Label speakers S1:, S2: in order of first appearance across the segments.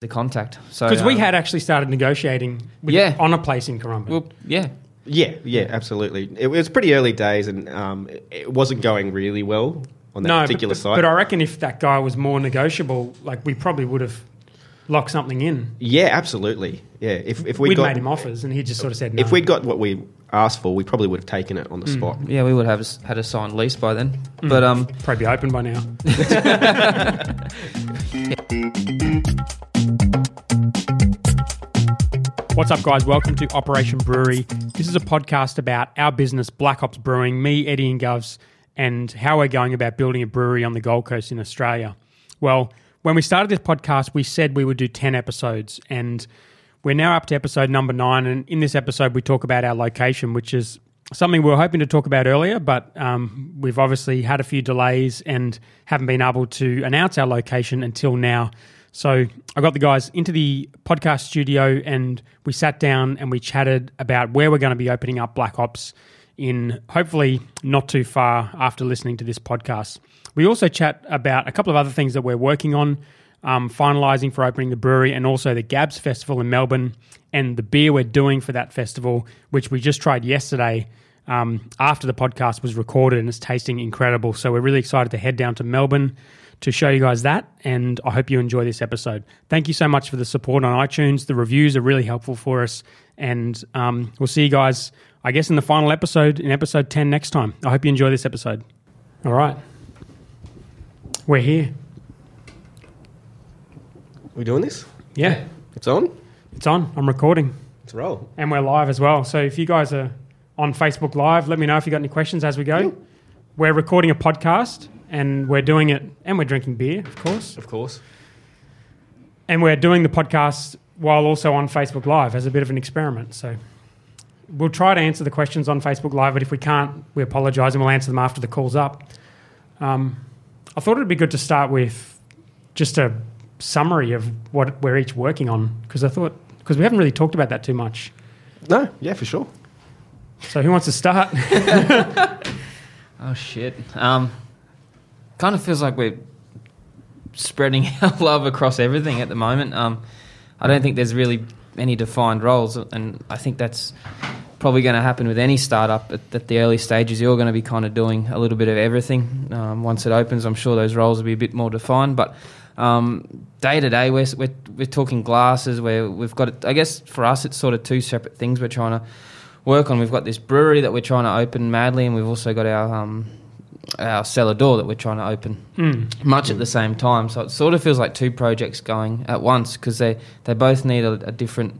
S1: the contact. So
S2: Because we
S1: um,
S2: had actually started negotiating with,
S1: Yeah.
S2: on a place in Currumbin.
S1: well, yeah,
S3: Yeah, yeah, absolutely. It was pretty early days, and um, it- it wasn't going really well on that
S2: no,
S3: particular
S2: but,
S3: site.
S2: but I reckon if that guy was more negotiable, like we probably would have locked something in.
S3: yeah, absolutely. Yeah, if if we
S2: We'd
S3: got
S2: made him offers, and he just sort of said no.
S3: if we'd got what we asked for, we probably would have taken it on the spot.
S1: yeah, we would have had a signed lease by then.
S2: Mm.
S1: But um,
S2: probably open by now. What's up, guys? Welcome to Operation Brewery. This is a podcast about our business, Black Hops Brewing, me, Eddie, and Govs, and how we're going about building a brewery on the Gold Coast in Australia. Well, when we started this podcast, we said we would do 10 episodes, and we're now up to episode number nine. And in this episode, we talk about our location, which is something we were hoping to talk about earlier, but um, we've obviously had a few delays and haven't been able to announce our location until now. So I got the guys into the podcast studio and we sat down and we chatted about where we're going to be opening up Black Hops in hopefully not too far after listening to this podcast. We also chat about a couple of other things that we're working on, um, finalising for opening the brewery and also the Gabs Festival in Melbourne and the beer we're doing for that festival, which we just tried yesterday um, after the podcast was recorded and it's tasting incredible. So we're really excited to head down to Melbourne to show you guys that. And I hope you enjoy this episode. Thank you so much for the support on iTunes. The reviews are really helpful for us. And um, we'll see you guys, I guess, in the final episode, in episode 10 next time. I hope you enjoy this episode. All right. We're here.
S3: we doing this?
S2: Yeah,
S3: It's on.
S2: it's on. I'm recording.
S3: Let's roll.
S2: And we're live as well. So if you guys are on Facebook Live, let me know if you got any questions as we go. We're recording a podcast and we're doing it, and we're drinking beer, of course.
S3: Of course.
S2: And we're doing the podcast while also on Facebook Live as a bit of an experiment. So we'll try to answer the questions on Facebook Live, but if we can't, we apologise and we'll answer them after the call's up. Um, I thought it'd be good to start with just a summary of what we're each working on because I thought because we haven't really talked about that too much.
S3: No, yeah, for sure.
S2: So who wants to start?
S1: oh shit. Um, kind of feels like we're spreading our love across everything at the moment. Um, I don't think there's really any defined roles, and I think that's probably going to happen with any startup at, at the early stages. You're going to be kind of doing a little bit of everything. Um, once it opens, I'm sure those roles will be a bit more defined. But um, day to day, we're, we're we're talking glasses. Where we've got, I guess, for us, it's sort of two separate things we're trying to work on. We've got this brewery that we're trying to open madly, and we've also got our um, our cellar door that we're trying to open
S2: Mm.
S1: much at the same time. So it sort of feels like two projects going at once because they, they both need a, a different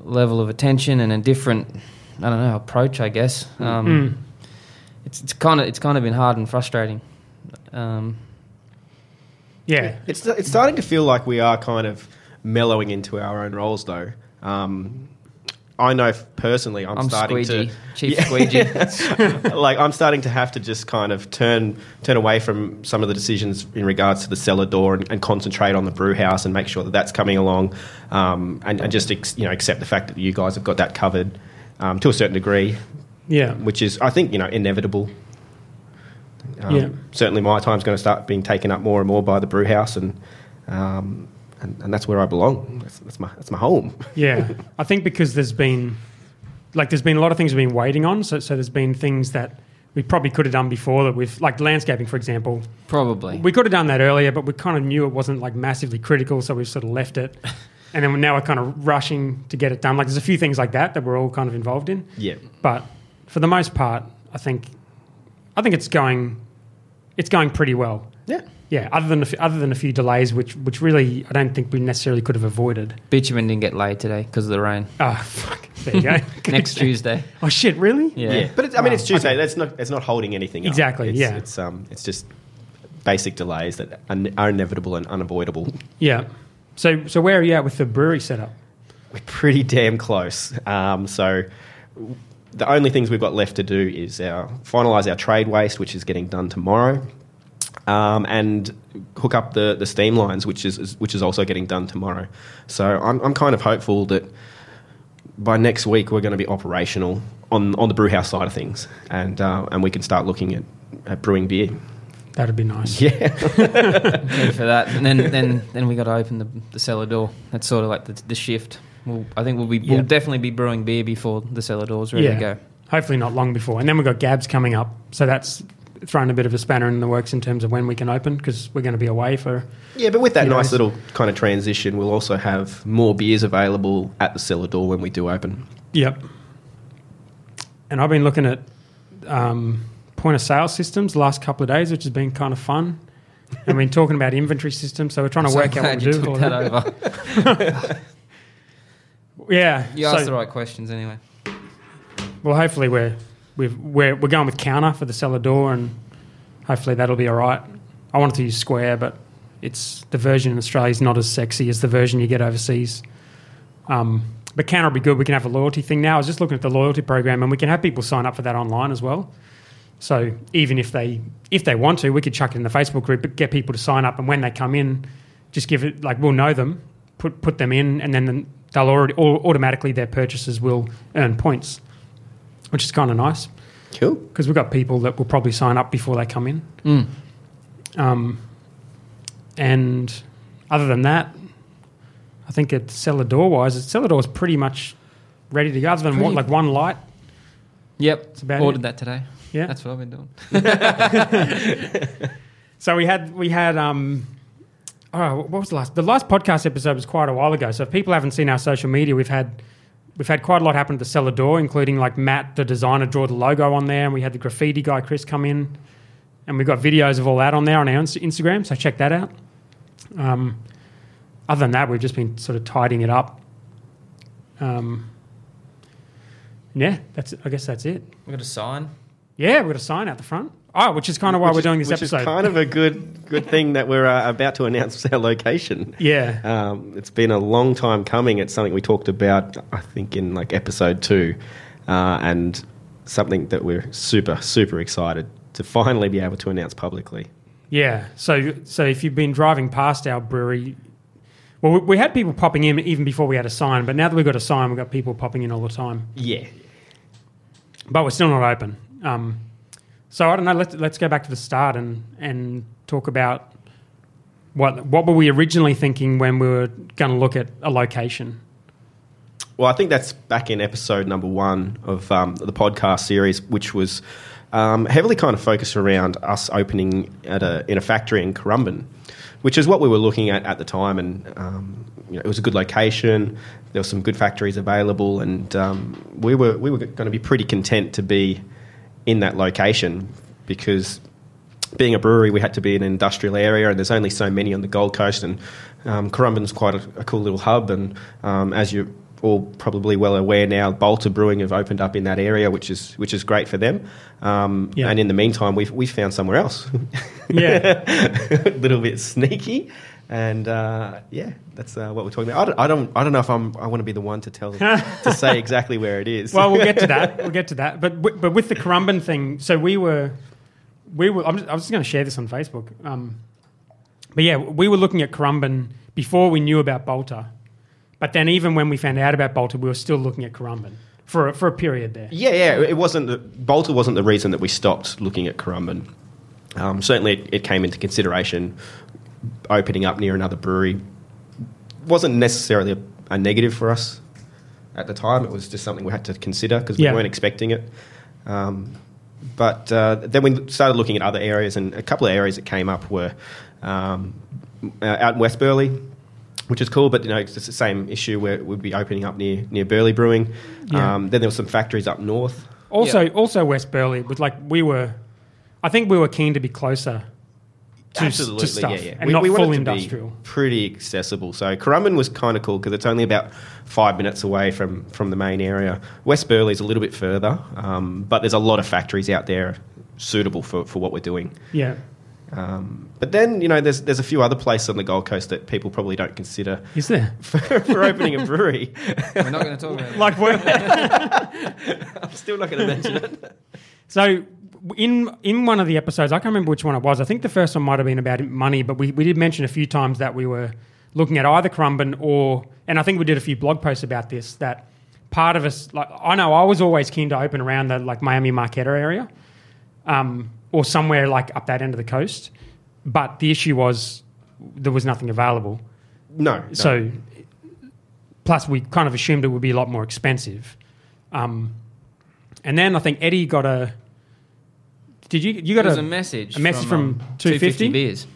S1: level of attention and a different I don't know approach. I guess um,
S2: Mm.
S1: it's it's kind of it's kind of been hard and frustrating. Um,
S2: Yeah.
S3: It's it's starting to feel like we are kind of mellowing into our own roles, though. Um, I know personally, I'm,
S1: I'm
S3: starting
S1: squeegee,
S3: to
S1: chief
S3: Yeah.
S1: squeegee.
S3: like I'm starting to have to just kind of turn turn away from some of the decisions in regards to the cellar door and, and concentrate on the brew house and make sure that that's coming along, um, and, and just ex, you know accept the fact that you guys have got that covered um, to a certain degree,
S2: Yeah.
S3: which is I think you know inevitable. Um,
S2: Yeah.
S3: Certainly, my time's going to start being taken up more and more by the brew house, and um, and, and that's where I belong. That's, that's my that's my home.
S2: Yeah, I think because there's been like there's been a lot of things we've been waiting on. So so there's been things that we probably could have done before that we've like landscaping, for example.
S1: probably.
S2: We could have done that earlier, but we kind of knew it wasn't like massively critical, so we've sort of left it. And then now we're kind of rushing to get it done. Like there's a few things like that that we're all kind of involved in.
S3: Yeah.
S2: But for the most part, I think I think it's going it's going pretty well.
S3: Yeah.
S2: Yeah, other than a few, other than a few delays, which which really I don't think we necessarily could have avoided.
S1: Bitumen didn't get laid today because of the rain.
S2: Oh fuck! There you go.
S1: Next Tuesday.
S2: Oh shit! Really?
S1: Yeah.
S3: Yeah, but it's, I mean,
S2: Wow.
S3: it's Tuesday. That's not. It's not holding anything. up.
S2: Exactly,
S3: It's,
S2: yeah.
S3: It's um. It's just basic delays that are, are inevitable and unavoidable.
S2: Yeah. So so where are you at with the brewery setup?
S3: We're pretty damn close. Um. So the only things we've got left to do is our finalise our trade waste, which is getting done tomorrow, um, and hook up the the steam lines, which is, is which is also getting done tomorrow. So I'm I'm kind of hopeful that by next week we're going to be operational on on the brew house side of things, and uh, and we can start looking at, at brewing beer.
S2: That'd be nice.
S3: Yeah.
S1: keen for that. And then then then we got to open the, the cellar door. That's sort of like the, the shift. We'll, I think we'll be
S2: Yeah.
S1: we'll definitely be brewing beer before the cellar door's ready
S2: Yeah.
S1: to go.
S2: Hopefully not long before. And then we've got Gabs coming up. So that's thrown a bit of a spanner in the works in terms of when we can open because we're going to be away for.
S3: Yeah, but with that
S2: You know,
S3: nice little kind of transition, we'll also have more beers available at the cellar door when we do open.
S2: Yep. And I've been looking at um, point of sale systems the last couple of days, which has been kind of fun. And we've been talking about inventory systems, so we're trying to
S1: So
S2: work out what
S1: glad
S2: we
S1: you
S2: do.
S1: took
S2: with
S1: that
S2: all
S1: over.
S2: Yeah.
S1: You
S2: so-
S1: asked the right questions anyway.
S2: Well, hopefully we're we've, we're we're going with Kounta for the cellar door, and hopefully that'll be all right. I wanted to use square, but it's the version in Australia is not as sexy as the version you get overseas. Um, but Kounta will be good. We can have a loyalty thing now. I was just looking at the loyalty program, and we can have people sign up for that online as well. So even if they if they want to, we could chuck it in the Facebook group, but get people to sign up, and when they come in, just give it like we'll know them, put put them in, and then they'll already au- automatically their purchases will earn points, which is kind of nice
S3: Cool.
S2: because we've got people that will probably sign up before they come in.
S1: Mm.
S2: Um, and other than that, I think at cellar door wise, cellar door is pretty much ready to go. Other than what, like one light,
S1: Yep,
S2: about
S1: ordered
S2: it.
S1: that today.
S2: yeah.
S1: That's what I've been doing.
S2: So we had we had um oh what was the last the last podcast episode was quite a while ago. So if people haven't seen our social media, we've had we've had quite a lot happen at the cellar door, including like Matt, the designer, draw the logo on there, and we had the graffiti guy Chris come in, and we've got videos of all that on there on our Instagram. So check that out. Um, other than that, we've just been sort of tidying it up. Um, yeah, that's I guess that's it.
S1: We got a sign.
S2: Yeah, we've got a sign out the front. Oh, which is kind of why we're
S3: is-
S2: doing this
S3: which
S2: episode.
S3: is kind of a good good thing that we're uh, about to announce our location.
S2: yeah.
S3: Um, it's been a long time coming. It's something we talked about, I think, in like episode two, uh, and something that we're super super excited to finally be able to announce publicly.
S2: Yeah. So so if you've been driving past our brewery, well, we, we had people popping in even before we had a sign, but now that we've got a sign, we've got people popping in all the time.
S3: Yeah.
S2: But we're still not open. Um, so I don't know. Let's let's go back to the start and and talk about what what were we originally thinking when we were going to look at a location.
S3: Well, I think that's back in episode number one of um, the podcast series, which was um, heavily kind of focused around us opening at a, in a factory in Currumbin, which is what we were looking at at the time. And um, you know, it was a good location. There were some good factories available, and um, we were we were going to be pretty content to be in that location because being a brewery, we had to be in an industrial area, and there's only so many on the Gold Coast. And um, Currumbin's quite a, a cool little hub, and um, as you're all probably well aware now, Balter Brewing have opened up in that area, which is which is great for them. Um,
S2: Yeah.
S3: And in the meantime, we've we found somewhere else,
S2: Yeah.
S3: a little bit sneaky. And uh, yeah, that's uh, what we're talking about. I don't, I don't, I don't know if I'm, I want to be the one to tell, to say exactly where it is.
S2: well, we'll get to that. We'll get to that. But wi- but with the Currumbin thing, so we were we were. I'm just, I was just going to share this on Facebook. Um, but yeah, we were looking at Currumbin before we knew about Balter. But then even when we found out about Balter, we were still looking at Currumbin for a, for a period there.
S3: Yeah, yeah. It wasn't the, Balter wasn't the reason that we stopped looking at Currumbin. Um, certainly, it, it came into consideration. Opening up near another brewery wasn't necessarily a, a negative for us at the time. It was just something we had to consider because
S2: Yeah.
S3: we weren't expecting it. Um, but uh, then we started looking at other areas, and a couple of areas that came up were um, uh, out in West Burleigh, which is cool. But you know, it's the same issue where we'd be opening up near near Burleigh Brewing.
S2: Yeah.
S3: Um, then there were some factories up north.
S2: Also,
S1: Yeah.
S2: also West Burleigh was like we were. I think we were keen to be closer to,
S3: Absolutely,
S2: to stuff
S3: yeah, yeah.
S2: and not
S3: wanted
S2: full
S3: to be
S2: industrial.
S3: pretty accessible. So Currumbin was kind of cool because it's only about five minutes away from, from the main area. West Burleigh's a little bit further, um, but there's a lot of factories out there suitable for, for what we're doing.
S2: Yeah.
S3: Um, but then, you know, there's, there's a few other places on the Gold Coast that people probably don't consider
S2: Is there?
S3: for, for opening a brewery.
S1: We're not going to talk about it.
S2: like where?
S3: I'm still not going to mention it.
S2: So in in one of the episodes, I can't remember which one it was. I think the first one might have been about money, but we, we did mention a few times that we were looking at either Currumbin or, and I think we did a few blog posts about this. That part of us, like I know, I was always keen to open around the like Miami Marketta area, um, or somewhere like up that end of the coast. But the issue was there was nothing available.
S3: No, no.
S2: So, plus we kind of assumed it would be a lot more expensive. Um, and then I think Eddie got a. Did you you got a,
S1: a message.
S2: a message from,
S1: um,
S2: 250?
S1: beers.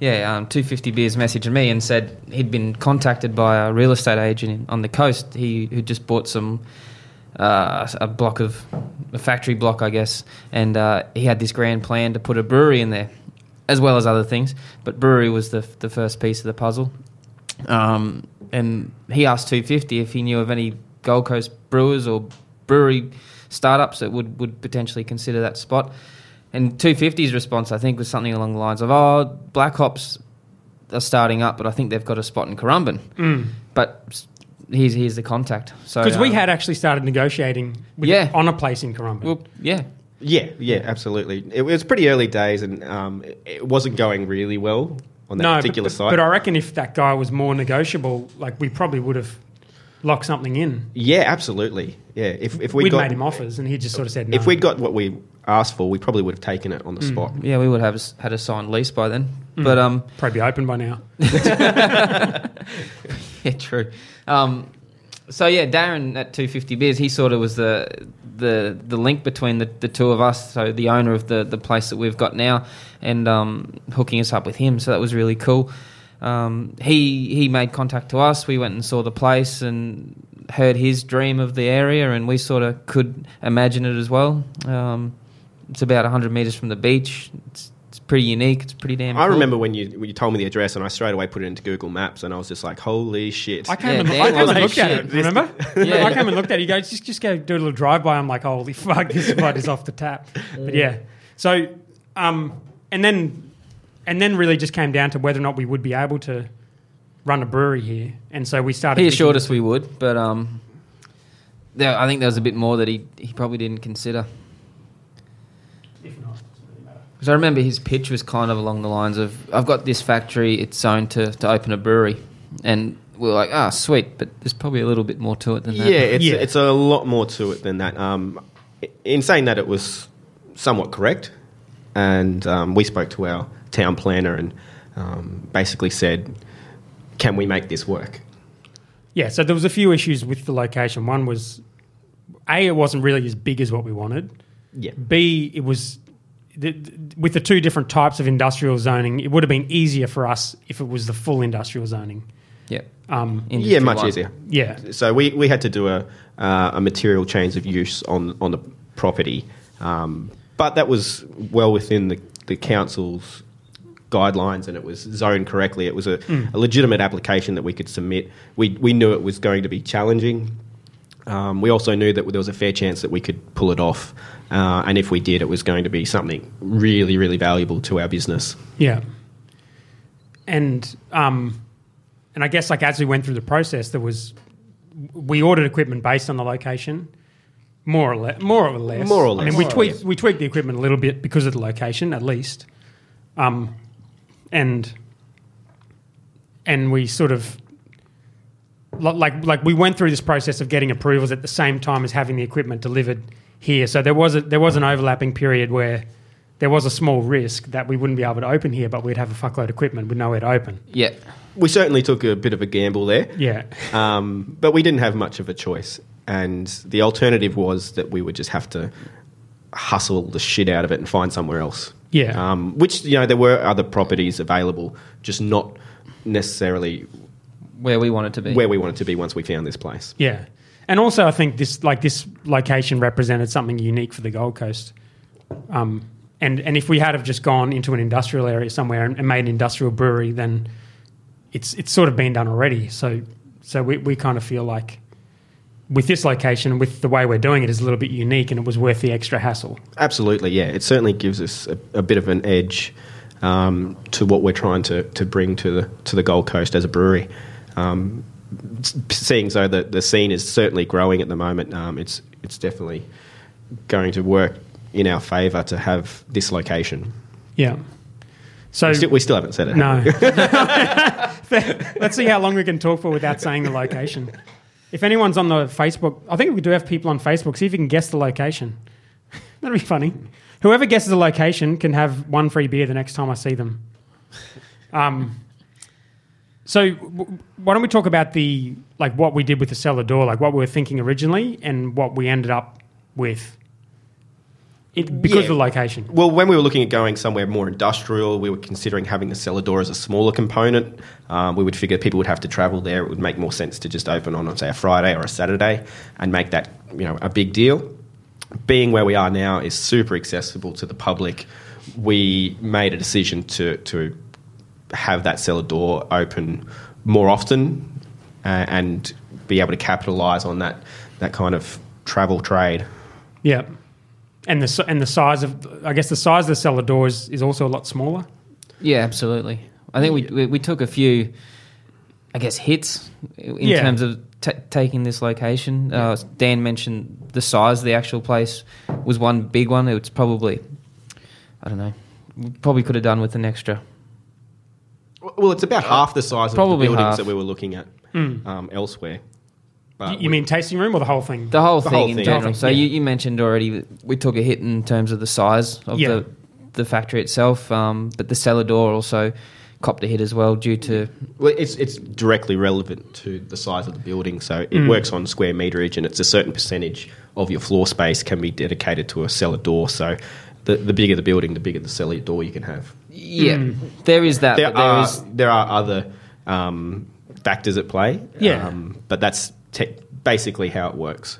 S1: Yeah, um, 250 beers messaged me and said he'd been contacted by a real estate agent on the coast. He who just bought some uh, a block of a factory block, I guess, and uh, he had this grand plan to put a brewery in there, as well as other things. But brewery was the the first piece of the puzzle. Um, and he asked 250 if he knew of any Gold Coast brewers or brewery startups that would, would potentially consider that spot. And 250's response, I think, was something along the lines of, "Oh, Black Hops are starting up, but I think they've got a spot in Currumbin."
S2: Mm.
S1: But here's here's the contact. So
S2: Because we
S1: um,
S2: had actually started negotiating with,
S1: Yeah.
S2: on a place in Currumbin.
S1: well, yeah,
S3: Yeah, yeah, absolutely. It was pretty early days, and um, it- it wasn't going really well on that
S2: no,
S3: particular
S2: but,
S3: site.
S2: but I reckon if that guy was more negotiable, like we probably would have locked something in.
S3: yeah, absolutely. Yeah, if if we
S2: We'd
S3: got
S2: made him offers, and he just sort of said no.
S3: if we'd got what we asked for, we probably would have taken it on the spot.
S1: yeah, we would have had a signed lease by then.
S2: Mm.
S1: But um,
S2: probably be open by now.
S1: Yeah, true. Um, so yeah, Darren at 250 Beers, he sort of was the the the link between the, the two of us. So the owner of the the place that we've got now, and um, hooking us up with him. So that was really cool. Um, he he made contact to us. We went and saw the place and heard his dream of the area, and we sort of could imagine it as well. Um, it's about 100 meters from the beach. It's, it's pretty unique. It's pretty damn.
S3: I
S1: cool.
S3: remember when you when you told me the address, and I straight away put it into Google Maps, and I was just like, "Holy shit!"
S2: I came,
S1: Yeah,
S2: and,
S1: Dan
S2: I came
S1: was
S2: and
S1: like,
S2: looked at
S1: "Shit,
S2: it.
S3: this-
S2: Remember?
S1: Yeah.
S2: I came and looked at it. You go just just go do a little drive by. I'm like, holy fuck, this spot is off the tap. But yeah, so um, and then and then really just came down to whether or not we would be able to run a brewery here. And so we started.
S1: He assured us we would, but um, there, I think there was a bit more that he, he probably didn't consider.
S2: If not, it really.
S1: Because I remember his pitch was kind of along the lines of, "I've got this factory; it's zoned to, to open a brewery," and we were like, "Ah, sweet," but there's probably a little bit more to it than
S3: yeah,
S1: that.
S3: it's
S2: Yeah.
S3: it's a lot more to it than that. Um, in saying that, it was somewhat correct, and um, we spoke to our town planner and um, basically said, "Can we make this work?"
S2: Yeah, so there was a few issues with the location. One was, a, it wasn't really as big as what we wanted.
S3: Yeah,
S2: B, it was the, the- with the two different types of industrial zoning. It would have been easier for us if it was the full industrial zoning.
S1: yeah,
S2: Um,
S3: yeah, much
S1: one.
S3: easier.
S2: yeah,
S3: So we, we had to do a, uh, a material change of use on, on the property, um, but that was well within the, the council's guidelines and it was zoned correctly. It was a, a legitimate application that we could submit. We, we knew it was going to be challenging. Um, we also knew that there was a fair chance that we could pull it off, uh, and if we did, it was going to be something really, really valuable to our business.
S2: yeah. And um, and I guess like as we went through the process, there was we ordered equipment based on the location, more or less. More or less.
S3: More or less.
S2: I mean, we tweaked we tweaked the equipment a little bit because of the location, at least. Um, and and we sort of like like we went through this process of getting approvals at the same time as having the equipment delivered here. So there was a there was an overlapping period where there was a small risk that we wouldn't be able to open here, but we'd have a fuckload of equipment with nowhere to open.
S1: yeah.
S3: We certainly took a bit of a gamble there.
S2: Yeah,
S3: Um, but we didn't have much of a choice. And the alternative was that we would just have to hustle the shit out of it and find somewhere else.
S2: Yeah.
S3: Um, which, you know, there were other properties available, just not necessarily
S1: Where we wanted to be.
S3: where we wanted to be once we found this place.
S2: yeah. And also, I think this like this location represented something unique for the Gold Coast. Um, and and if we had have just gone into an industrial area somewhere and, and made an industrial brewery, then it's it's sort of been done already. So so we, we kind of feel like with this location, with the way we're doing it, is a little bit unique, and it was worth the extra hassle.
S3: Absolutely, yeah. It certainly gives us a, a bit of an edge um, to what we're trying to, to bring to the to the Gold Coast as a brewery. Um, seeing so that the scene is certainly growing at the moment, um, it's it's definitely going to work in our favour to have this location.
S2: Yeah. So
S3: We still, we still haven't said it.
S2: No. Let's see how long we can talk for without saying the location. If anyone's on the Facebook, I think we do have people on Facebook. See if you can guess the location. That'd be funny. whoever guesses the location can have one free beer the next time I see them. Um, so w- why don't we talk about the like what we did with the cellar door, like what we were thinking originally, and what we ended up with. It, because
S3: Yeah.
S2: of the location.
S3: Well, when we were looking at going somewhere more industrial, we were considering having the cellar door as a smaller component. Um, we would figure people would have to travel there. It would make more sense to just open on, say, a Friday or a Saturday and make that you know a big deal. Being where we are now is super accessible to the public. We made a decision to to have that cellar door open more often uh, and be able to capitalise on that that kind of travel trade.
S2: Yeah, and the si- and the size of I guess the size of the cellar door is, is also a lot smaller.
S1: Yeah, absolutely. I think we, we we took a few, I guess, hits in
S2: Yeah.
S1: terms of ta taking this location. Uh, Dan mentioned the size of the actual place was one big one. It was probably, I don't know, we probably could have done with an extra.
S3: Well, it's about half the size of
S1: Probably
S3: the buildings
S1: half.
S3: that we were looking at um, elsewhere. But
S2: You- you
S3: we-
S2: mean tasting room or the whole thing?
S1: The whole
S3: The
S1: thing
S3: whole
S1: in
S3: thing.
S1: general.
S2: The thing,
S1: so
S2: yeah.
S1: you, you mentioned already that we took a hit in terms of the size of
S2: Yeah.
S1: the the factory itself, um, but the cellar door also copped a hit as well due to
S3: well, it's it's directly relevant to the size of the building, so
S2: Mm.
S3: it works on square meterage, and it's a certain percentage of your floor space can be dedicated to a cellar door. So, the the bigger the building, the bigger the cellar door you can have.
S1: yeah.
S2: Hmm.
S1: There is that.
S3: There
S1: but there
S3: are
S1: is
S3: there are other um, factors at play,
S2: Yeah.
S3: um, but that's te- basically how it works.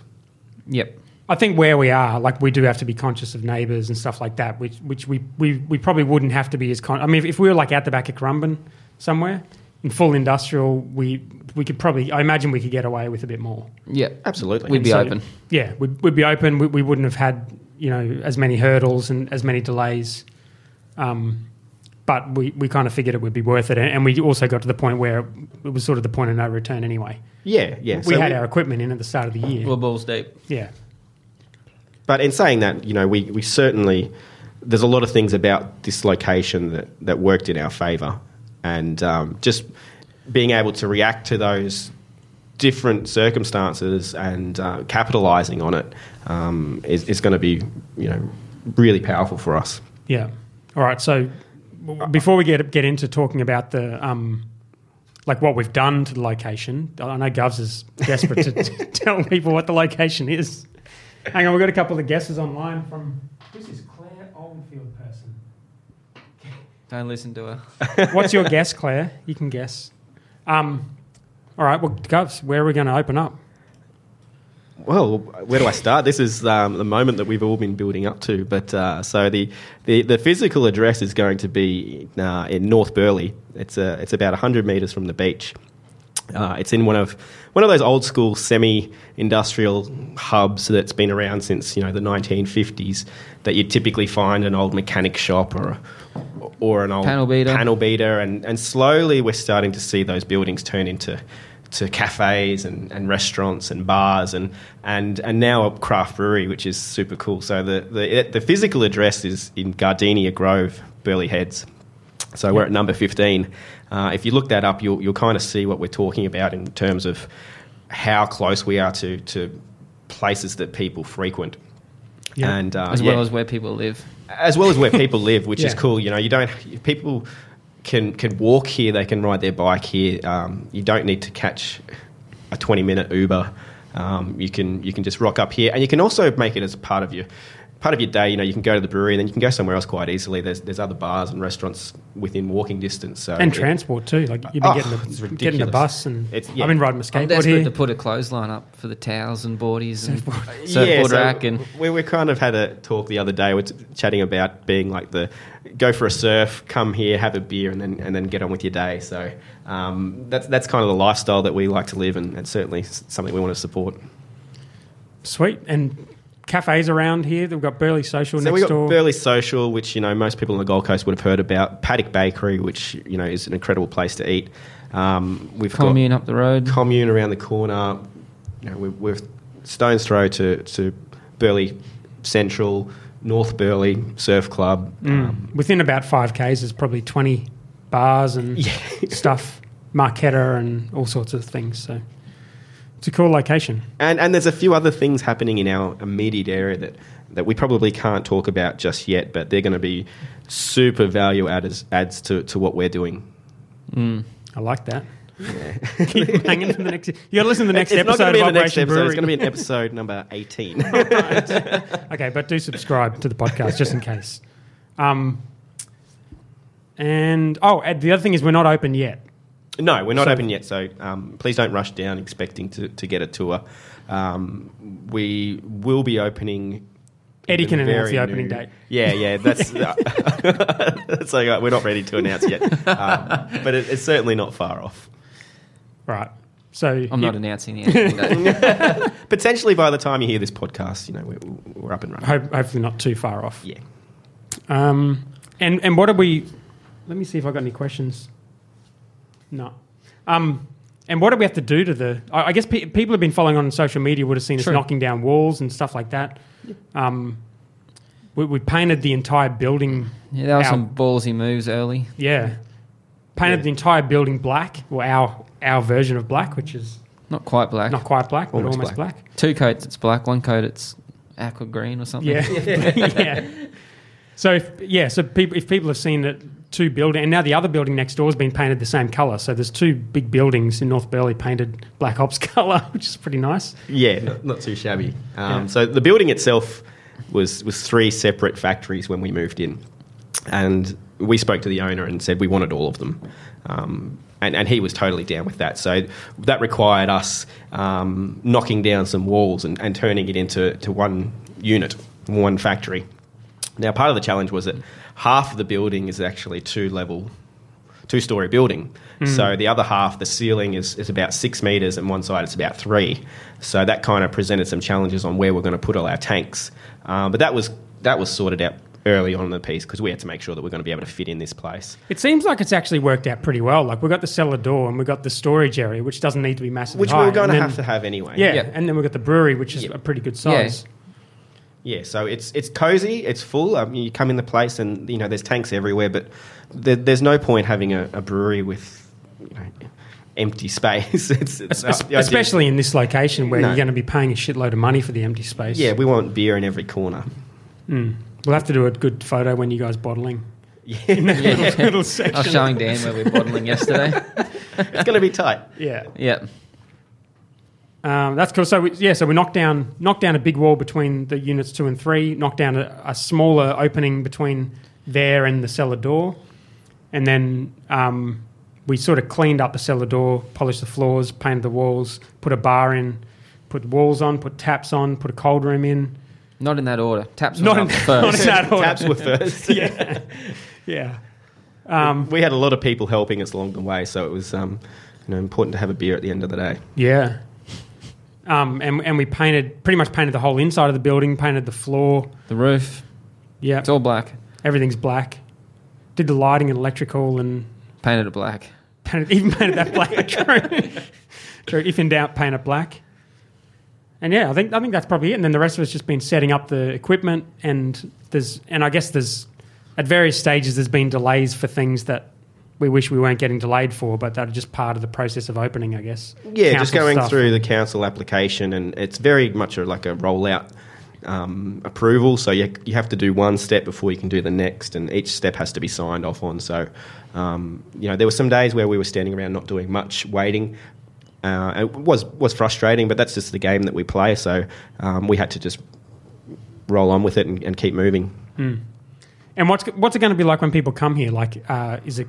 S1: yep.
S2: I think where we are, like we do have to be conscious of neighbours and stuff like that, which which we, we, we probably wouldn't have to be as con. I mean, if, if we were like out the back of Currumbin somewhere in full industrial, we we could probably. I imagine we could get away with a bit more.
S1: Yeah,
S3: Absolutely,
S1: We'd be
S2: So,
S1: open.
S2: Yeah, we'd, we'd be open. We, we wouldn't have had you know as many hurdles and as many delays. Um, but we, we kind of figured it would be worth it, and, and we also got to the point where it was sort of the point of no return anyway.
S3: yeah, yeah.
S2: we
S3: So
S2: had our equipment in at the start of the year.
S1: We're balls deep.
S2: yeah,
S3: But in saying that, you know, we, we certainly there's a lot of things about this location that, that worked in our favour, and um, just being able to react to those different circumstances and uh, capitalising on it um, is, is going to be you know really powerful for us.
S2: Yeah. All right. So w- before we get get into talking about the um, like what we've done to the location, I know Govs is desperate to t- tell people what the location is. Hang on, we've got a couple of guesses online from who's this Claire Oldfield person.
S1: Don't listen to her.
S2: What's your guess, Claire? You can guess. Um, all right. Well, Govs, where are we going to open up?
S3: Well, where do I start? This is um, the moment that we've all been building up to. But uh, so the, the, the physical address is going to be uh, in North Burleigh. It's a, it's about hundred meters from the beach. Uh, it's in one of one of those old school semi-industrial hubs that's been around since you know the 1950s. That you'd typically find an old mechanic shop or or an old
S1: Panel beater.
S3: panel beater, and, and slowly we're starting to see those buildings turn into to cafes and, and restaurants and bars and, and and now a craft brewery, which is super cool. So the the, the physical address is in Gardenia Grove, Burleigh Heads. So we're at number 15. Uh, if you look that up, you'll, you'll kind of see what we're talking about in terms of how close we are to, to places that people frequent.
S2: Yeah.
S3: And uh,
S1: as
S3: yeah,
S1: well as where people live.
S3: as well as where people live, which is cool. You know, you don't people can can walk here, they can ride their bike here. Um, you don't need to catch a 20 minute Uber. Um, you can you can just rock up here, and you can also make it as a part of your part of your day. You know, you can go to the brewery, and then you can go somewhere else quite easily. There's there's other bars and restaurants within walking distance. So
S2: And
S3: it-
S2: transport too. Like you've been
S3: Oh,
S2: getting,
S3: it's
S2: the, getting the bus, and
S3: It's- yeah.
S2: I've been riding my
S1: I'm
S2: skateboard
S1: desperate
S2: here.
S1: to put a clothesline up for the towels and boardies and
S2: Surfboard.
S1: surfboard
S3: Yeah, so
S1: rack and
S3: we, we kind of had a talk the other day. We're t- chatting about being like the go for a surf, come here, have a beer, and then and then get on with your day. So um, that's that's kind of the lifestyle that we like to live, and, and certainly something we want to support.
S2: Sweet. And cafes around here. They've got Burleigh Social
S3: So
S2: next
S3: we got
S2: door.
S3: Burleigh Social, which you know most people on the Gold Coast would have heard about. Paddock Bakery, which you know is an incredible place to eat. Um, we've
S1: commune up the road.
S3: commune around the corner. You know, we're, we're stones throw to to Burleigh Central, North Burleigh Surf Club.
S2: Mm.
S3: Um,
S2: Within about five k's, there's probably twenty bars and
S3: Yeah.
S2: stuff, Marketta and all sorts of things. So It's a cool location.
S3: And and there's a few other things happening in our immediate area that, that we probably can't talk about just yet, but they're going to be super value adds adds to, to what we're doing.
S2: I like that. Keep hanging for the next. You got to listen to the next
S3: it's not
S2: episode
S3: going to be
S2: of
S3: in the next
S2: Operation
S3: episode. It's going to be in episode number 18.
S2: Okay, but do subscribe to the podcast just in case. Um, and oh, and the other thing is we're not open yet.
S3: No, we're not
S2: So-
S3: open yet, so um, please don't rush down expecting to, to get a tour. Um, we will be opening.
S2: Eddie can announce
S3: very
S2: the opening
S3: new-
S2: date.
S3: Yeah, yeah, that's that's like, uh, we're not ready to announce yet, um, but it, it's certainly not far off.
S2: Right. So
S1: I'm
S2: you-
S1: not announcing the opening date.
S3: Potentially by the time you hear this podcast, you know we're, we're up and running.
S2: hope, hopefully not too far off.
S3: Yeah.
S2: Um, and and what are we? Let me see if I got any questions. No. Um, and what do we have to do to the? I, I guess pe- people have been following on social media would have seen us knocking down walls and stuff like that. Um, we, we painted the entire building.
S1: Yeah, that was
S2: our-
S1: some ballsy moves early.
S2: Yeah, painted
S3: Yeah.
S2: the entire building black, or our our version of black, which is
S1: Not quite black.
S2: not quite black, but
S3: Almost
S2: almost
S3: black.
S2: black.
S1: Two coats, it's black. One coat, it's aqua green or something.
S2: Yeah, yeah. So if, yeah, so people if people have seen that two building, and now the other building next door has been painted the same color. So there's two big buildings in North Burleigh painted Black Hops color, which is pretty nice.
S3: Yeah, not, not too shabby. Um,
S2: Yeah.
S3: So the building itself was was three separate factories when we moved in, and we spoke to the owner and said we wanted all of them, um, and and he was totally down with that. So that required us um, knocking down some walls and, and turning it into to one unit, one factory. Now, part of the challenge was that half of the building is actually two level two story building. So the other half, the ceiling is, is about six meters, and one side it's about three. So that kind of presented some challenges on where we're going to put all our tanks. Um, but that was that was sorted out early on in the piece because we had to make sure that we're going to be able to fit in this place.
S2: It seems like it's actually worked out pretty well. Like we've got the cellar door and we've got the storage area, which doesn't need to be massive.
S3: Which we
S2: high.
S3: were going
S2: And
S3: to
S2: then-
S3: have to have anyway.
S2: Yeah,
S1: Yeah.
S2: and then we've got the brewery, which is
S3: Yeah.
S2: a pretty good size.
S3: Yeah, so it's it's cozy, it's full. Um, you come in the place, and you know there's tanks everywhere, but there, there's no point having a, a brewery with you know, empty space. it's, it's,
S2: Es-
S3: the idea-
S2: Especially in this location where
S3: No.
S2: you're going to be paying a shitload of money for the empty space.
S3: yeah, we want beer in every corner.
S2: Mm. We'll have to do a good photo when you guys bottling.
S3: Yeah,
S2: In that
S1: Yeah.
S2: little, little
S1: I was showing Dan where we were bottling yesterday.
S3: it's going to be tight.
S2: Yeah.
S1: Yeah.
S2: Um, that's cool. So we, yeah, so we knocked down knocked down a big wall between the units two and three. Knocked down a, a smaller opening between there and the cellar door, and then um, we sort of cleaned up the cellar door, polished the floors, painted the walls, put a bar in, put walls on, put taps on, put a cold room in.
S1: Not in that order. Taps
S2: Not
S1: not
S2: in-
S1: up
S2: not in that order.
S3: Taps were first.
S2: yeah, yeah. Um,
S3: we had a lot of people helping us along the way, so it was um, you know important to have a beer at the end of the day.
S2: Yeah. Um, and, and we painted pretty much painted the whole inside of the building, painted the floor.
S1: The roof,
S2: Yeah,
S1: it's all black.
S2: everything's black. Did the lighting and electrical and
S1: Painted it black.
S2: painted, even painted that black. True. True. If in doubt, paint it black. And yeah, I think I think that's probably it. And then the rest of it's just been setting up the equipment and there's and I guess there's at various stages there's been delays for things that we wish we weren't getting delayed for, but that are just part of the process of opening, I guess.
S3: Yeah, just going
S2: stuff.
S3: through the council application, and it's very much a, like a rollout um, approval. So you, you have to do one step before you can do the next, and each step has to be signed off on. So, um, you know, there were some days where we were standing around not doing much, waiting. Uh, it was was frustrating, but that's just the game that we play. So um, we had to just roll on with it and, and keep moving.
S2: And what's what's it going to be like when people come here? Like, uh, is it?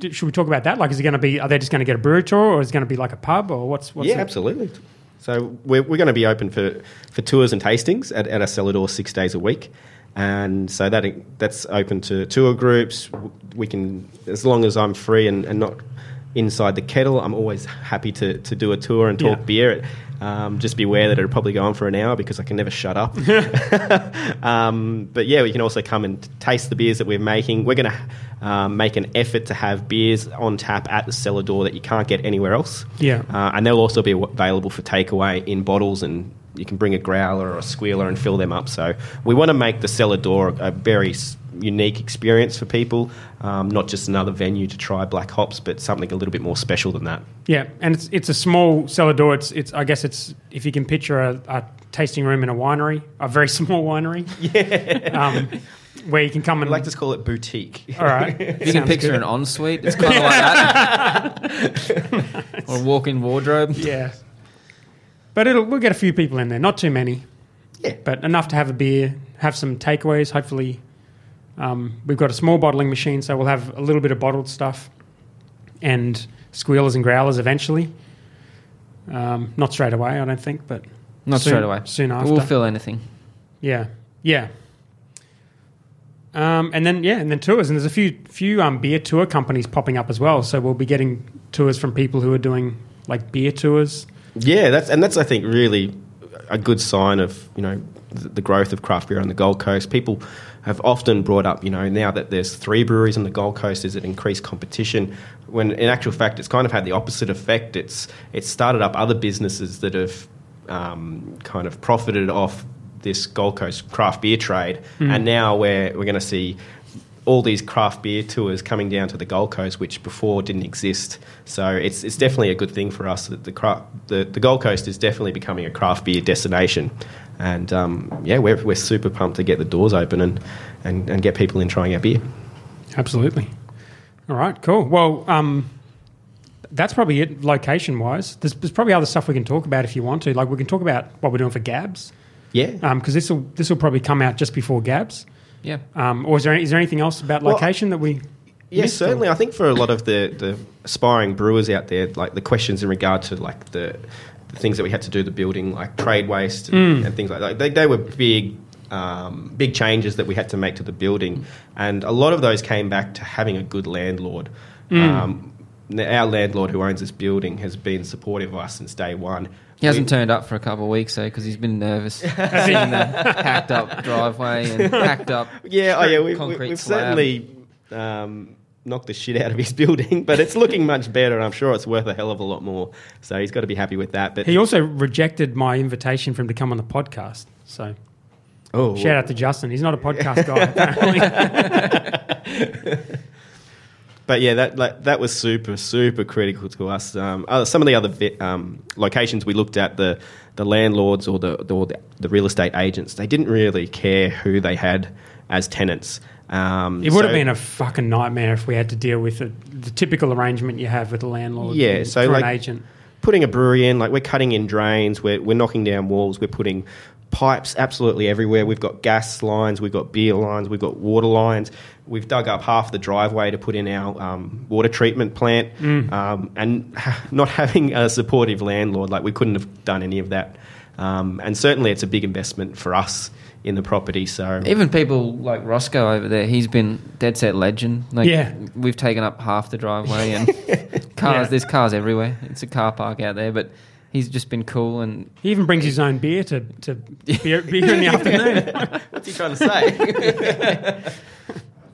S2: Should we talk about that? Like, is it going to be? Are they just going to get a brewery tour, or is it going to be like a pub, or what's? what's
S3: yeah,
S2: it?
S3: absolutely. So we're, we're going to be open for, for tours and tastings at, at our cellar door six days a week. And so that that's open to tour groups. We can, as long as I'm free and, and not inside the kettle, I'm always happy to, to do a tour and talk
S2: Yeah.
S3: beer. Um, just be aware that it'll probably go on for an hour because I can never shut up. um, but yeah, we can also come and taste the beers that we're making. We're going to um, make an effort to have beers on tap at the cellar door that you can't get anywhere else.
S2: Yeah.
S3: Uh, and they'll also be available for takeaway in bottles, and you can bring a growler or a squealer and fill them up. So we want to make the cellar door a very unique experience for people, um, not just another venue to try black hops, but something a little bit more special than that.
S2: Yeah, and it's it's a small cellar door. It's it's I guess it's if you can picture a, a tasting room in a winery, a very small winery. Yeah. Um, where you can come and
S3: I like to call it boutique.
S2: All right,
S1: You can picture
S2: good.
S1: an ensuite. It's kind of like that, or a walk-in wardrobe.
S2: Yeah, but it'll we'll get a few people in there. Not too many.
S3: Yeah.
S2: but enough to have a beer, have some takeaways. Hopefully, um, we've got a small bottling machine, so we'll have a little bit of bottled stuff and squealers and growlers eventually. Um, not straight away, I don't think, but
S1: Not
S2: soon-
S1: straight away.
S2: Soon after,
S1: We'll fill anything.
S2: yeah, yeah. Um, and then yeah, and then tours, and there's a few few um, beer tour companies popping up as well. So we'll be getting tours from people who are doing like beer tours.
S3: Yeah, that's and that's I think really a good sign of you know the, the growth of craft beer on the Gold Coast. People have often brought up you know now that there's three breweries on the Gold Coast, is it increased competition? When in actual fact, it's kind of had the opposite effect. It's it's started up other businesses that have um, kind of profited off this Gold Coast craft beer trade, and now we're we're going to see all these craft beer tours coming down to the Gold Coast, which before didn't exist. So it's it's definitely a good thing for us that the craft, the, the Gold Coast is definitely becoming a craft beer destination. And um, yeah, we're, we're super pumped to get the doors open and, and, and get people in trying our beer.
S2: Absolutely. All right, cool. Well, um, that's probably it location wise. There's, there's probably other stuff we can talk about if you want to. Like we can talk about what we're doing for Gabs
S3: Yeah.
S2: because this will this will probably come out just before Gabs.
S1: Yeah.
S2: Um, or is there is there anything else about
S3: Well,
S2: location that we?
S3: Yes,
S2: missed, or-
S3: certainly. I think for a lot of the, the aspiring brewers out there, like the questions in regard to like the, the things that we had to do, the building, like trade waste and, and things like that, they, they were big, um, big changes that we had to make to the building, and a lot of those came back to having a good landlord. Um, our landlord who owns this building has been supportive of us since day one.
S1: He hasn't
S3: We-
S1: turned up for a couple of weeks though because he's been nervous seeing the packed up driveway and packed up.
S3: Yeah, oh yeah, we've,
S1: concrete
S3: we've
S1: slab.
S3: certainly um, knocked the shit out of his building, but it's looking much better, and I'm sure it's worth a hell of a lot more. So he's got to be happy with that. But
S2: He also rejected my invitation for him to come on the podcast. So
S3: oh,
S2: shout out to Justin. He's not a podcast guy apparently.
S3: But yeah, that like, that was super super critical to us. Um, uh, some of the other vi- um, locations we looked at, the the landlords or the, the or the the real estate agents, they didn't really care who they had as tenants. Um,
S2: It would have been a fucking nightmare if we had to deal with the, the typical arrangement you have with a landlord.
S3: Yeah,
S2: and
S3: so like-
S2: an agent.
S3: putting a brewery in, like we're cutting in drains, we're, we're knocking down walls, we're putting pipes absolutely everywhere. We've got gas lines, we've got beer lines, we've got water lines. We've dug up half the driveway to put in our um, water treatment plant. Um, and not having a supportive landlord, like we couldn't have done any of that. Um, and certainly it's a big investment for us in the property. So
S1: Even people like Roscoe over there, he's been dead set legend. Like,
S2: Yeah.
S1: we've taken up half the driveway and cars.
S2: Yeah.
S1: There's cars everywhere. It's a car park out there, but he's just been cool and
S2: He even brings his own beer to, to beer, beer in the afternoon.
S3: what's he trying to say?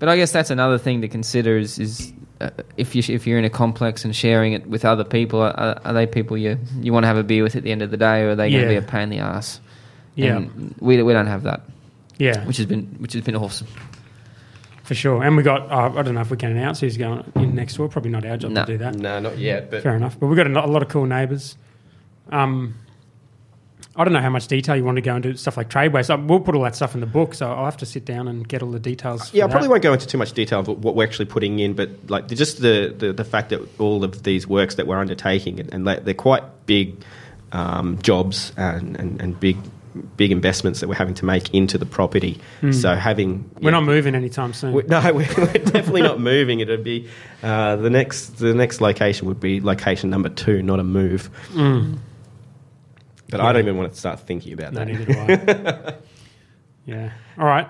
S1: But I guess that's another thing to consider is, is uh, if you if you're in a complex and sharing it with other people, are, are they people you you want to have a beer with at the end of the day, or are they going to be a pain in the ass?
S2: Yeah.
S1: And we we don't have that,
S2: Yeah,
S1: which has been which has been awesome.
S2: for sure. And we got, uh, I don't know if we can announce who's going in next door. Probably not our job
S1: No.
S2: to do that.
S3: no, not yet. But
S2: Fair enough. But we've got a, a lot of cool neighbours. Um, I don't know how much detail you want to go into stuff like trade waste. Uh, We'll put all that stuff in the book, so I'll have to sit down and get all the details.
S3: Yeah, I
S2: for
S3: probably
S2: that.
S3: won't go into too much detail of what we're actually putting in, but like just the, the, the fact that all of these works that we're undertaking and, and they're quite big um, jobs and, and, and big big investments that we're having to make into the property. So having.
S2: We're not moving anytime soon.
S3: we, no, we're, we're definitely not moving. It'd be uh, the next the next location would be location number two, not a move. But I don't even want to start thinking about
S2: no,
S3: that.
S2: neither do I. yeah. All right.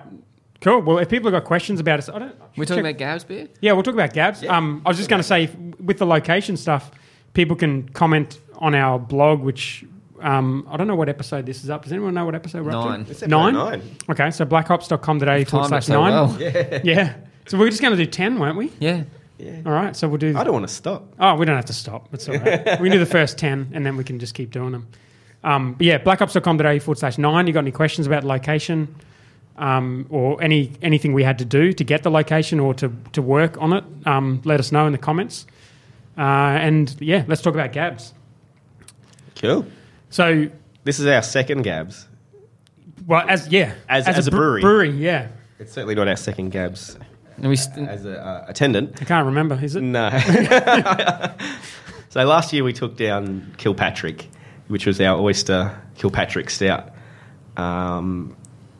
S2: Cool. Well, if people have got questions about us, I don't.
S1: We're talking
S2: check-
S1: about Gab's beer.
S2: Yeah, we'll talk about Gabs. Um, I was just going to say, if- with the location stuff, people can comment on our blog, which um, I don't know what episode this is up. Does anyone know what episode we're
S1: Nine.
S2: up to?
S3: It's episode nine.
S2: Okay, so blackhops.com.au forward
S1: Timed it
S2: slash
S1: so
S2: nine.
S1: well.
S2: Yeah. So we're just going to do 10, weren't we?
S1: Yeah.
S3: Yeah.
S2: All right, so we'll do.
S3: I don't want to stop.
S2: Oh, we don't have to stop. It's all right. we can do the first 10 and then we can just keep doing them. Um, but yeah, blackhops.com.au forward slash nine. You got any questions about location? um, or any anything we had to do to get the location or to, to work on it, um, let us know in the comments. Uh, and yeah, let's talk about Gabs.
S3: Cool.
S2: So,
S3: This is our second Gabs.
S2: well, as yeah,
S3: As- as a
S2: bre-
S3: brewery.
S2: brewery, yeah.
S3: It's certainly not our second Gabs
S1: we st-
S3: as a uh, attendant.
S2: I can't remember. Is it?
S3: No. so last year we took down Kilpatrick, which was our oyster Kilpatrick stout, um,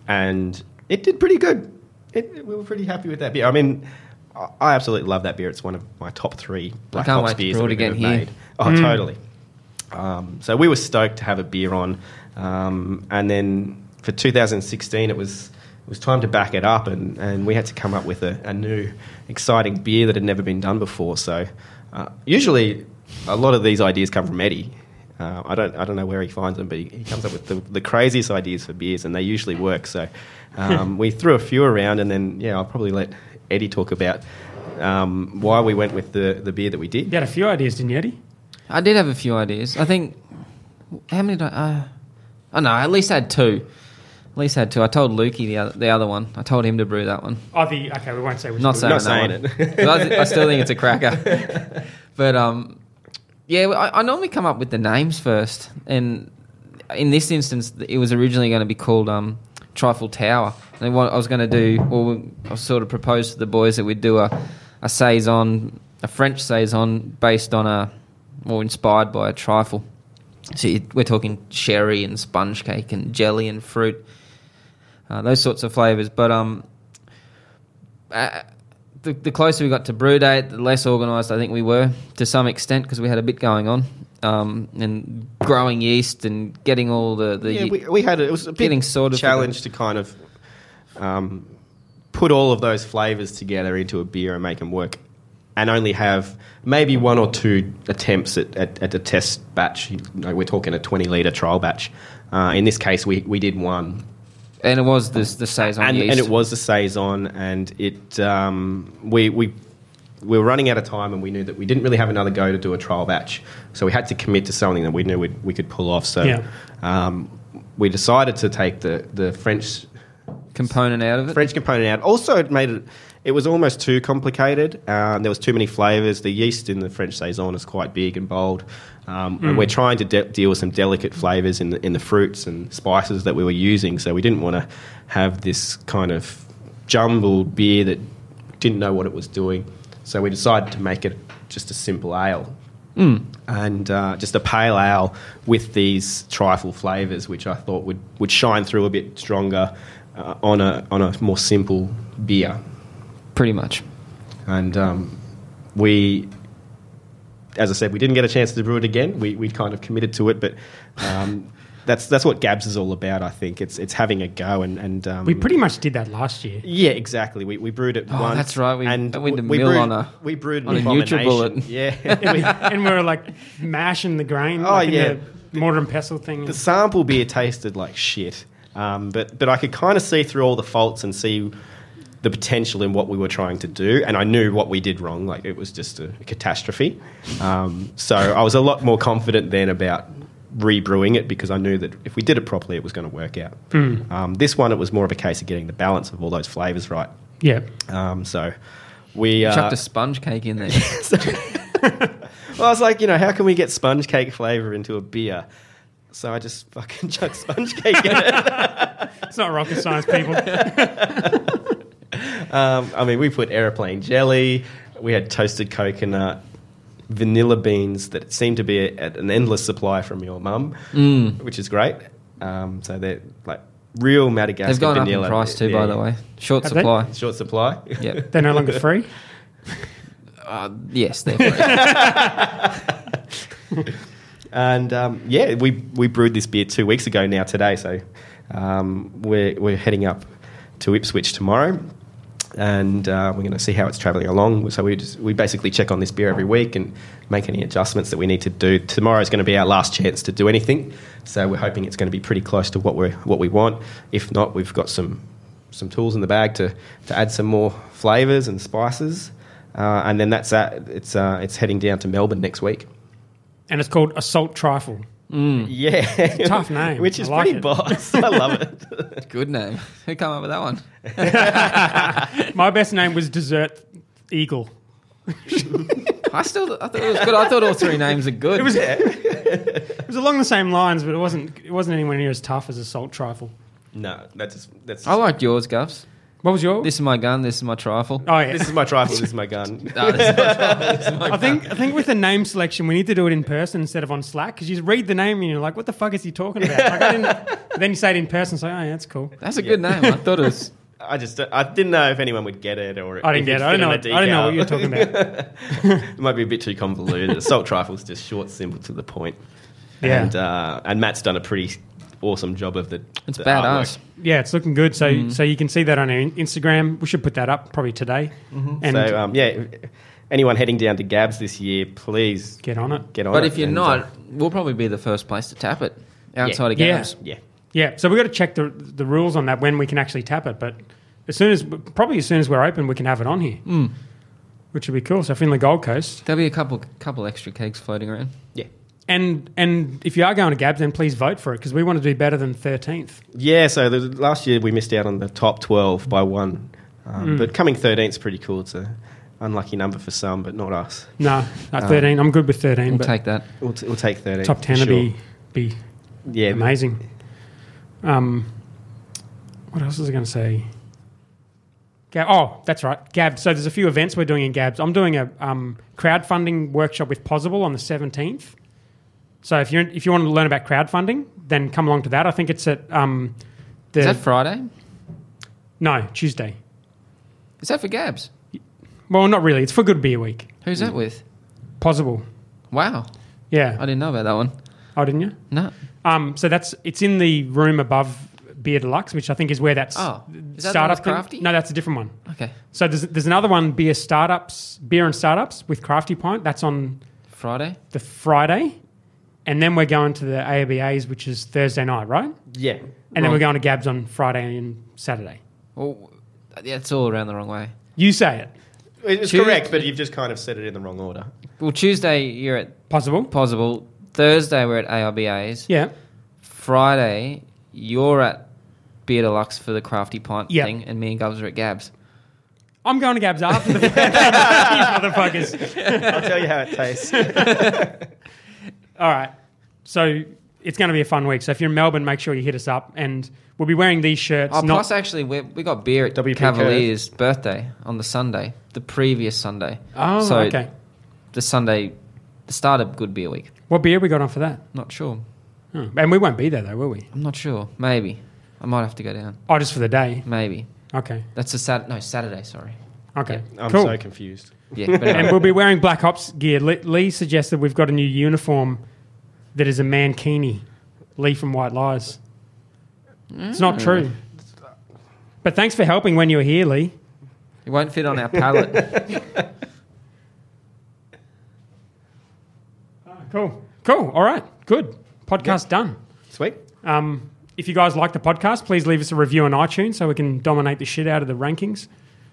S3: and it did pretty good. It, we were pretty happy with that beer. I mean, I- I absolutely love that beer. It's one of my top three Black
S1: can't
S3: Ops
S1: wait to
S3: beers
S1: brew
S3: that
S1: it
S3: we've
S1: again
S3: ever
S1: here.
S3: made. Oh, totally. Um, so we were stoked to have a beer on, um, and then for 2016 it was it was time to back it up, and, and we had to come up with a, a new exciting beer that had never been done before. So uh, usually a lot of these ideas come from Eddie. Uh, I don't I don't know where he finds them, but he, he comes up with the, the craziest ideas for beers, and they usually work. So um, we threw a few around, and then yeah, I'll probably let Eddie talk about um, why we went with the, the beer that we did.
S2: You had a few ideas, didn't you, Eddie?
S1: I did have a few ideas. I think how many? Did I, uh, oh no, I at least had two. At least had two. I told Lukey the other, the other one. I told him to brew that one.
S2: Oh, the okay. We won't say which.
S1: Not saying,
S3: Not
S1: that
S3: saying
S1: one. But I, th- I still think it's a cracker. but um, yeah, I, I normally come up with the names first, and in this instance, it was originally going to be called um, Trifle Tower. And what I was going to do, or I sort of proposed to the boys that we'd do a a saison, a French saison based on a, or inspired by a trifle. So you, we're talking sherry and sponge cake and jelly and fruit, uh, those sorts of flavors. But um, uh, the, the closer we got to brew date, the less organised I think we were to some extent because we had a bit going on. Um, and growing yeast and getting all the, the
S3: yeah, we, we had it was a
S1: Getting sort of
S3: challenge to kind of um, put all of those flavors together into a beer and make them work, and only have maybe one or two attempts at, at, at a test batch. You know, we're talking a twenty liter trial batch. Uh, in this case, we, we did one,
S1: and it was this the saison
S3: and,
S1: yeast.
S3: and it was a saison, and it um, we we we were running out of time, and we knew that we didn't really have another go to do a trial batch, so we had to commit to something that we knew we'd, we could pull off. So
S2: Yeah.
S3: um, we decided to take the the French
S1: component out of it.
S3: French component out. Also, it made it. It was almost too complicated. Uh, there was too many flavors. The yeast in the French saison is quite big and bold, um, and we're trying to de- deal with some delicate flavors in the in the fruits and spices that we were using. So we didn't want to have this kind of jumbled beer that didn't know what it was doing. So we decided to make it just a simple ale. And uh, just a pale ale with these trifle flavours, which I thought would, would shine through a bit stronger uh, on a on a more simple beer.
S1: Pretty much.
S3: And um, we, as I said, we didn't get a chance to brew it again. We we kind of committed to it, but um, that's that's what Gabs is all about. I think it's it's having a go and and um,
S2: We pretty much did that last year.
S3: yeah, exactly. We, we brewed it
S1: Oh,
S3: once.
S1: that's right. We-
S3: and
S1: we went
S3: we brewed,
S1: on a-
S3: we brewed
S1: on a
S3: abomination.
S1: NutriBullet.
S3: Yeah.
S2: and, we, and we were like mashing the grain.
S3: Oh,
S2: like in
S3: yeah.
S2: the mortar and pestle thing.
S3: The sample beer tasted like shit, um, but but I could kind of see through all the faults and see the potential in what we were trying to do, and I knew what we did wrong. Like it was just a, catastrophe. Um, so I was a lot more confident then about rebrewing it because I knew that if we did it properly, it was going to work out. Um, this one, it was more of a case of getting the balance of all those flavors right.
S2: yeah.
S3: Um, so we uh,
S1: Chucked a sponge cake in there.
S3: Well, I was like, you know, how can we get sponge cake flavor into a beer? So I just fucking chucked sponge cake in it.
S2: It's not rocket science, people.
S3: Um, I mean, we put aeroplane jelly. We had toasted coconut, vanilla beans that seemed to be a, an endless supply from your mum,
S1: Mm.
S3: which is great. Um, so they're like real Madagascar
S1: They've gone up
S3: vanilla.
S1: in price too,
S3: Yeah,
S1: by the way. Short
S2: Have they?
S1: supply.
S3: Short supply.
S1: Yep.
S2: They're no longer free.
S1: Uh, yes, they're free.
S3: And um, yeah, we we brewed this beer two weeks ago now today, so um, we're we're heading up to Ipswich tomorrow, and uh, we're going to see how it's travelling along. So we just we basically check on this beer every week and make any adjustments that we need to do. Tomorrow is going to be our last chance to do anything, so we're hoping it's going to be pretty close to what we what we want. If not, we've got some some tools in the bag to to add some more flavors and spices, uh, and then that's that. It's uh, it's heading down to Melbourne next week.
S2: And it's called Assault Trifle. Mm.
S3: Yeah,
S2: tough name.
S3: which is
S2: I like
S3: pretty
S2: it.
S3: boss. I love it.
S1: Good name. Who came up with that one?
S2: My best name was Desert Eagle.
S1: I still I thought it was good. I thought all three names are good.
S2: It was it was along the same lines, but it wasn't it wasn't anywhere near as tough as a salt trifle.
S3: No, that's that's.
S1: I liked yours, Govs.
S2: What was your?
S1: This is my gun. This is my trifle.
S2: oh yeah.
S3: This is my trifle. This is my gun.
S1: No, this is my trifle. This is my
S2: I think I think with the name selection, we need to do it in person instead of on Slack because you just read the name and you're like, "What the fuck is he talking about?" Like, I didn't, but then you say it in person, so oh yeah, that's cool.
S1: That's a good name. I thought it was.
S3: I just I didn't know if anyone would get it or
S2: I didn't get it. I didn't know.
S3: fit
S2: What,
S3: on
S2: I
S3: a
S2: didn't know what
S3: you're
S2: talking about.
S3: it might be a bit too convoluted. Assault trifle's just short, simple, to the point.
S2: Yeah.
S3: And uh, and Matt's done a pretty awesome job of the.
S1: It's
S3: the
S1: badass.
S3: artwork.
S2: Yeah, it's looking good. So so you can see that on our Instagram. We should put that up probably today. And
S3: so um, yeah, anyone heading down to Gabs this year, please
S2: get on it.
S3: get on.
S1: But
S3: it
S1: if you're
S3: and,
S1: not,
S3: uh,
S1: we'll probably be the first place to tap it outside of
S2: Yeah.
S3: yeah,
S2: Yeah, so we've got to check the the rules on that when we can actually tap it. But as soon as probably as soon as we're open, we can have it on here, which would be cool. So if you're in the Gold Coast,
S1: There'll be a couple couple extra kegs floating around.
S3: yeah,
S2: and and if you are going to Gabs, then please vote for it because we want to do better than thirteenth.
S3: yeah. So the, last year we missed out on the top twelve by one, um, but coming thirteenth is pretty cool. It's a unlucky number for some, but not us.
S2: No, no thirteen. I'm good with thirteen,
S1: We'll
S2: but
S1: take that.
S3: We'll, t- we'll take thirteen.
S2: top ten
S3: for
S2: would be be
S3: yeah,
S2: amazing. Um, what else was I going to say? Gab, oh, that's right, Gab. So there's a few events we're doing in Gabs. I'm doing a um, crowdfunding workshop with Pozible on the 17th. So if you if you want to learn about crowdfunding, then come along to that. I think it's at um, the
S1: Is that Friday?
S2: no Tuesday.
S1: Is that for Gabs?
S2: Well, not really. It's for Good Beer Week.
S1: Who's that with?
S2: Pozible,
S1: Wow,
S2: yeah.
S1: I didn't know about that one.
S2: Oh, didn't you?
S1: No.
S2: Um, so that's it's in the room above Beer Deluxe, which I think is where that's
S1: Oh, is that the one
S2: startup
S1: with
S2: thing-
S1: Crafty?
S2: No, that's a different one.
S1: Okay.
S2: So there's, there's another one, beer startups, beer and startups with Crafty Pint. That's on
S1: Friday.
S2: the Friday, and then we're going to the ABAs, which is Thursday night, right?
S3: yeah.
S2: And then we're going to Gabs on Friday and Saturday.
S1: Well, yeah, it's all around the wrong way.
S2: You say it.
S3: It's
S1: Tues-
S3: correct, but you've just kind of said it in the wrong order.
S1: Well, Tuesday you're at
S2: Pozible?
S1: Pozible. Thursday we're at ARBA's.
S2: Yeah.
S1: Friday you're at Beer Deluxe for the Crafty Pint
S2: Yeah.
S1: thing, and me and Gubs are at Gabs.
S2: I'm going to Gabs after the These motherfuckers.
S3: I'll tell you how it tastes.
S2: All right. So it's going to be a fun week. So if you're in Melbourne, make sure you hit us up, and we'll be wearing these shirts.
S1: Oh,
S2: not,
S1: plus actually we we got beer at
S3: WP
S1: Cavaliers' birthday on the Sunday, the previous Sunday.
S2: oh,
S1: so
S2: okay.
S1: the Sunday, the start of Good Beer Week.
S2: What beer we got on for that?
S1: Not sure.
S2: Oh, and we won't be there though, will we?
S1: I'm not sure. Maybe I might have to go down.
S2: Oh, just for the day.
S1: Maybe
S2: Okay.
S1: that's a Sat. No, Saturday. Sorry.
S2: Okay.
S3: I'm
S2: cool.
S3: so confused.
S1: Yeah, but
S2: and we'll be wearing Black Hops gear. Lee, Lee suggested we've got a new uniform that is a mankini. Lee from White Lies. It's not
S1: Mm.
S2: true. But thanks for helping when you were here, Lee.
S1: it won't fit on our palette.
S2: Cool. Cool. All right. Good. Podcast done.
S3: Sweet.
S2: Um, if you guys like the podcast, please leave us a review on iTunes so we can dominate the shit out of the rankings,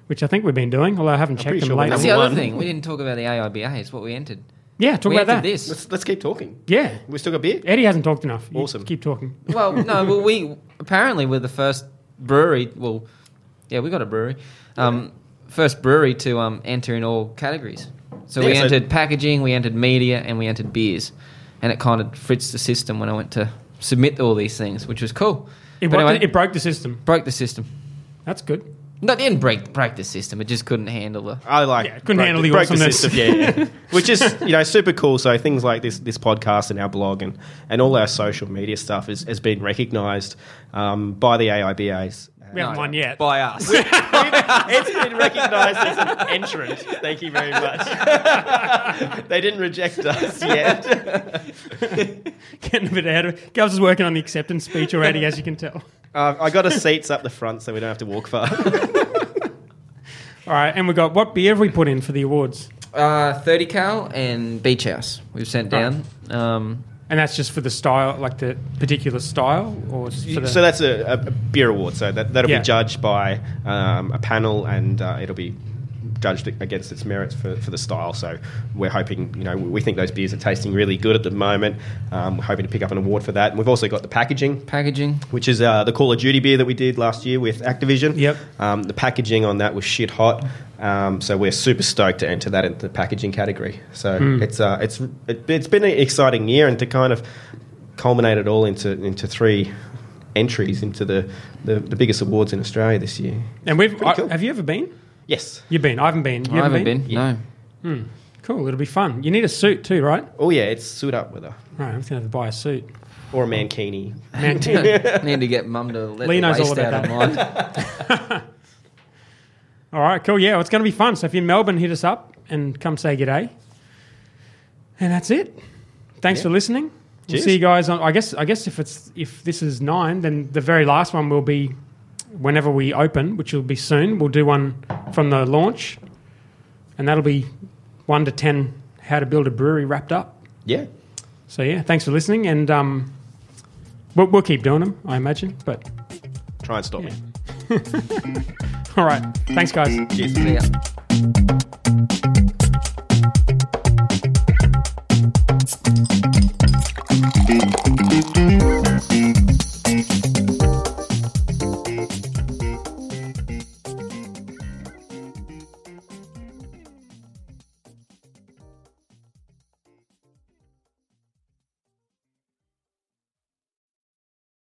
S2: which I think we've been doing, although I haven't checked
S3: pretty
S2: them
S3: sure we're
S2: lately.
S1: That's the other
S3: one.
S1: thing. We didn't talk about the AIBAs. What we entered.
S2: Yeah, talk
S1: we
S2: about that.
S1: this.
S3: Let's let's keep talking.
S2: Yeah.
S3: We still got beer.
S2: Eddie hasn't talked enough. You
S3: Awesome.
S2: Keep talking.
S1: Well, no, well, we apparently we're the first brewery. Well, yeah, we got a brewery. Um, first brewery to um, enter in all categories. So we
S3: so-
S1: entered packaging, we entered media, and we entered beers, and it kind of fritzed the system when I went to submit all these things, which was cool.
S2: It,
S1: But
S2: wa-
S1: anyway-
S2: it broke the system.
S1: Broke the system.
S2: That's good.
S1: No, it didn't break break the system. It just couldn't handle the.
S3: I like
S2: Yeah, couldn't
S3: broke
S2: handle the
S3: broke
S2: awesomeness.
S3: system, yeah, yeah. which is you know super cool. So things like this this podcast and our blog and, and all our social media stuff is, has been recognised um, by the AIBAs.
S2: We haven't
S1: No,
S2: won yet.
S1: By us.
S3: it's been recognised as an entrant. Thank you very much. they didn't reject us yet.
S2: Getting a bit ahead of it. Gals is working on the acceptance speech already, as you can tell.
S3: Uh, I got us seats up the front so we don't have to walk far.
S2: All right, and we got what beer have we put in for the awards?
S1: uh, 30 cal and Beach House. We've sent down. Um,
S2: And that's just for the style, like the particular style, or
S3: so that's a, a beer award. So that that'll
S2: Yeah.
S3: be judged by um, a panel, and uh, it'll be judged against its merits for, for the style. So we're hoping, you know, we think those beers are tasting really good at the moment. Um, we're hoping to pick up an award for that. And we've also got the packaging,
S1: Packaging.
S3: which is uh, the Call of Duty beer that we did last year with Activision.
S2: Yep.
S3: Um, the packaging on that was shit hot. Um, so we're super stoked to enter that into the packaging category. So it's uh, it's it, it's been an exciting year, and to kind of culminate it all into into three entries into the, the, the biggest awards in Australia this year.
S2: And we've
S3: Pretty
S2: I-
S3: cool.
S2: have you ever been?
S3: Yes.
S2: You've been. I haven't been. You
S1: I haven't been. No. Hmm.
S2: Cool. It'll be fun. You need a suit too, right?
S3: Oh yeah, it's suit up with her
S2: Right. I'm gonna have to buy a suit.
S3: or a mankini.
S2: Man,
S1: Need to get mum to let
S2: Lee
S1: the
S2: knows all
S1: waste
S2: about
S1: out of mine.
S2: All right, cool. Yeah, well, it's going to be fun. So if you're in Melbourne, hit us up and come say g'day. And that's it. Thanks
S3: Yeah.
S2: for listening. We'll
S3: Cheers.
S2: see you guys on. I guess. I guess if it's if this is nine, then the very last one will be whenever we open, which will be soon. We'll do one from the launch, and that'll be one to ten how to build a brewery wrapped up.
S3: Yeah.
S2: So yeah, thanks for listening, and um, we'll, we'll keep doing them, I imagine. But
S3: Try and stop
S2: Yeah.
S3: me.
S2: all right, thanks guys.
S3: Cheers.